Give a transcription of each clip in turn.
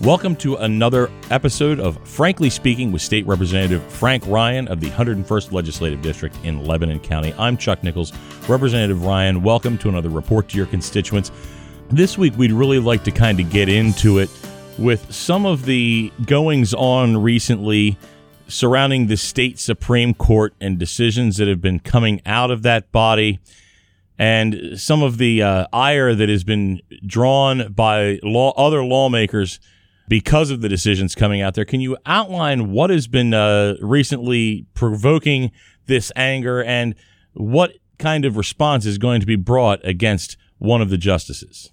Welcome to another episode of Frankly Speaking with State Representative Frank Ryan of the 101st Legislative District in Lebanon County. I'm Chuck Nichols. Representative Ryan, welcome to another report to your constituents. This week, we'd really like to kind of get into it with some of the goings on recently surrounding the state Supreme Court and decisions that have been coming out of that body and some of the uh, ire that has been drawn by law, other lawmakers because of the decisions coming out there. Can you outline what has been uh, recently provoking this anger and what kind of response is going to be brought against one of the justices?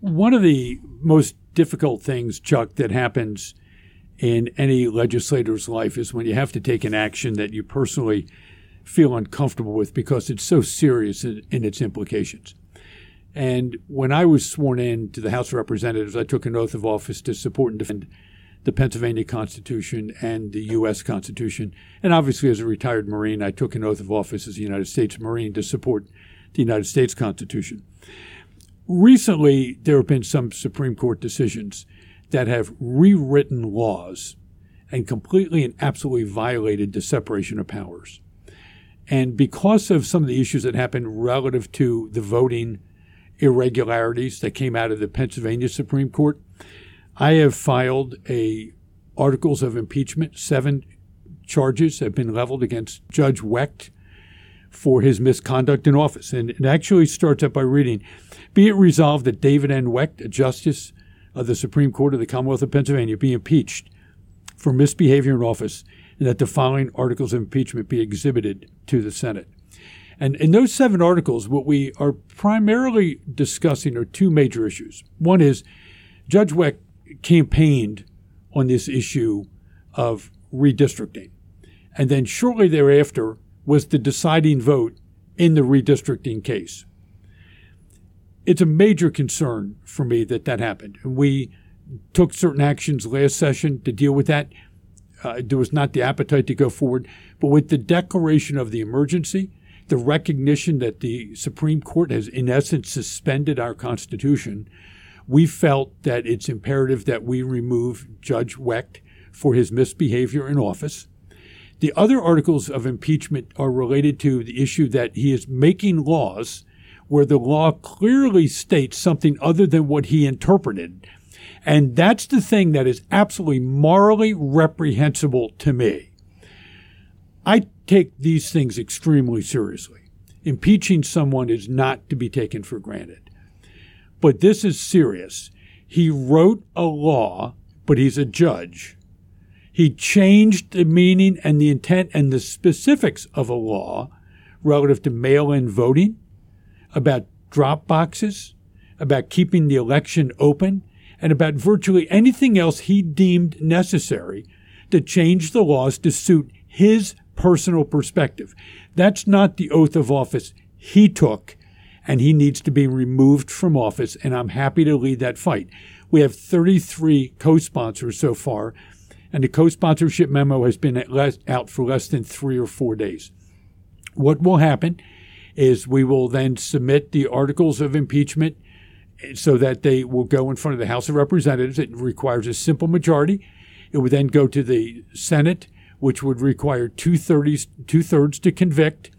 One of the most difficult things, Chuck, that happens in any legislator's life is when you have to take an action that you personally feel uncomfortable with because it's so serious in, in its implications. And when I was sworn in to the House of Representatives, I took an oath of office to support and defend the Pennsylvania Constitution and the U.S. Constitution. And obviously, as a retired Marine, I took an oath of office as a United States Marine to support the United States Constitution. Recently, there have been some Supreme Court decisions that have rewritten laws and completely and absolutely violated the separation of powers. And because of some of the issues that happened relative to the voting irregularities that came out of the Pennsylvania Supreme Court. I have filed a articles of impeachment. Seven charges have been leveled against Judge Wecht for his misconduct in office. And it actually starts up by reading Be it resolved that David N. Wecht, a justice of the Supreme Court of the Commonwealth of Pennsylvania, be impeached for misbehavior in office, and that the following articles of impeachment be exhibited to the Senate. And in those seven articles, what we are primarily discussing are two major issues. One is Judge Wecht campaigned on this issue of redistricting. And then shortly thereafter was the deciding vote in the redistricting case. It's a major concern for me that that happened. And we took certain actions last session to deal with that. Uh, there was not the appetite to go forward. But with the declaration of the emergency, the recognition that the Supreme Court has, in essence, suspended our Constitution, we felt that it's imperative that we remove Judge Wecht for his misbehavior in office. The other articles of impeachment are related to the issue that he is making laws where the law clearly states something other than what he interpreted. And that's the thing that is absolutely morally reprehensible to me. I take these things extremely seriously. Impeaching someone is not to be taken for granted. But this is serious. He wrote a law, but he's a judge. He changed the meaning and the intent and the specifics of a law relative to mail in voting, about drop boxes, about keeping the election open, and about virtually anything else he deemed necessary to change the laws to suit his personal perspective. That's not the oath of office he took, and he needs to be removed from office, and I'm happy to lead that fight. We have 33 co sponsors so far, and the co sponsorship memo has been out for less than three or four days. What will happen is we will then submit the articles of impeachment so that they will go in front of the House of Representatives. It requires a simple majority. It would then go to the Senate which would require two thirds two thirds to convict.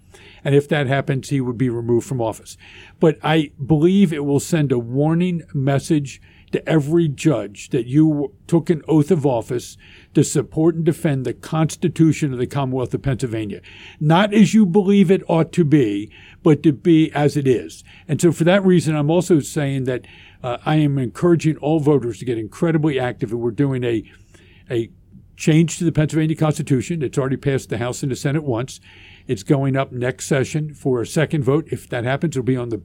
And if that happens, he would be removed from office. But I believe it will send a warning message to every judge that you took an oath of office to support and defend the Constitution of the Commonwealth of Pennsylvania. Not as you believe it ought to be, but to be as it is. And so for that reason, I'm also saying that uh, I am encouraging all voters to get incredibly active, and we're doing a, a change to the Pennsylvania Constitution. It's already passed the House and the Senate once. It's going up next session for a second vote. If that happens, it'll be on the,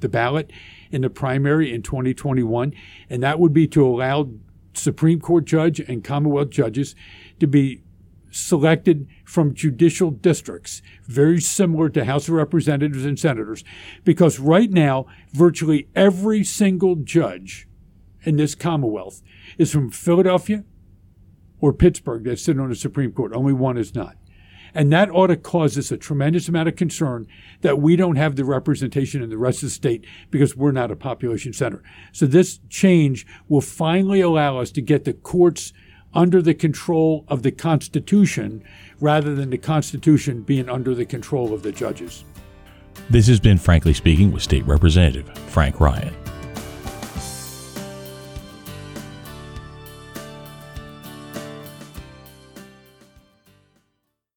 the ballot in the primary in 2021. And that would be to allow Supreme Court judge and Commonwealth judges to be selected from judicial districts, very similar to House of Representatives and Senators, because right now, virtually every single judge in this Commonwealth is from Philadelphia, or Pittsburgh that's sitting on the Supreme Court. Only one is not. And that ought to cause us a tremendous amount of concern that we don't have the representation in the rest of the state because we're not a population center. So this change will finally allow us to get the courts under the control of the Constitution rather than the Constitution being under the control of the judges. This has been Frankly Speaking with State Representative Frank Ryan.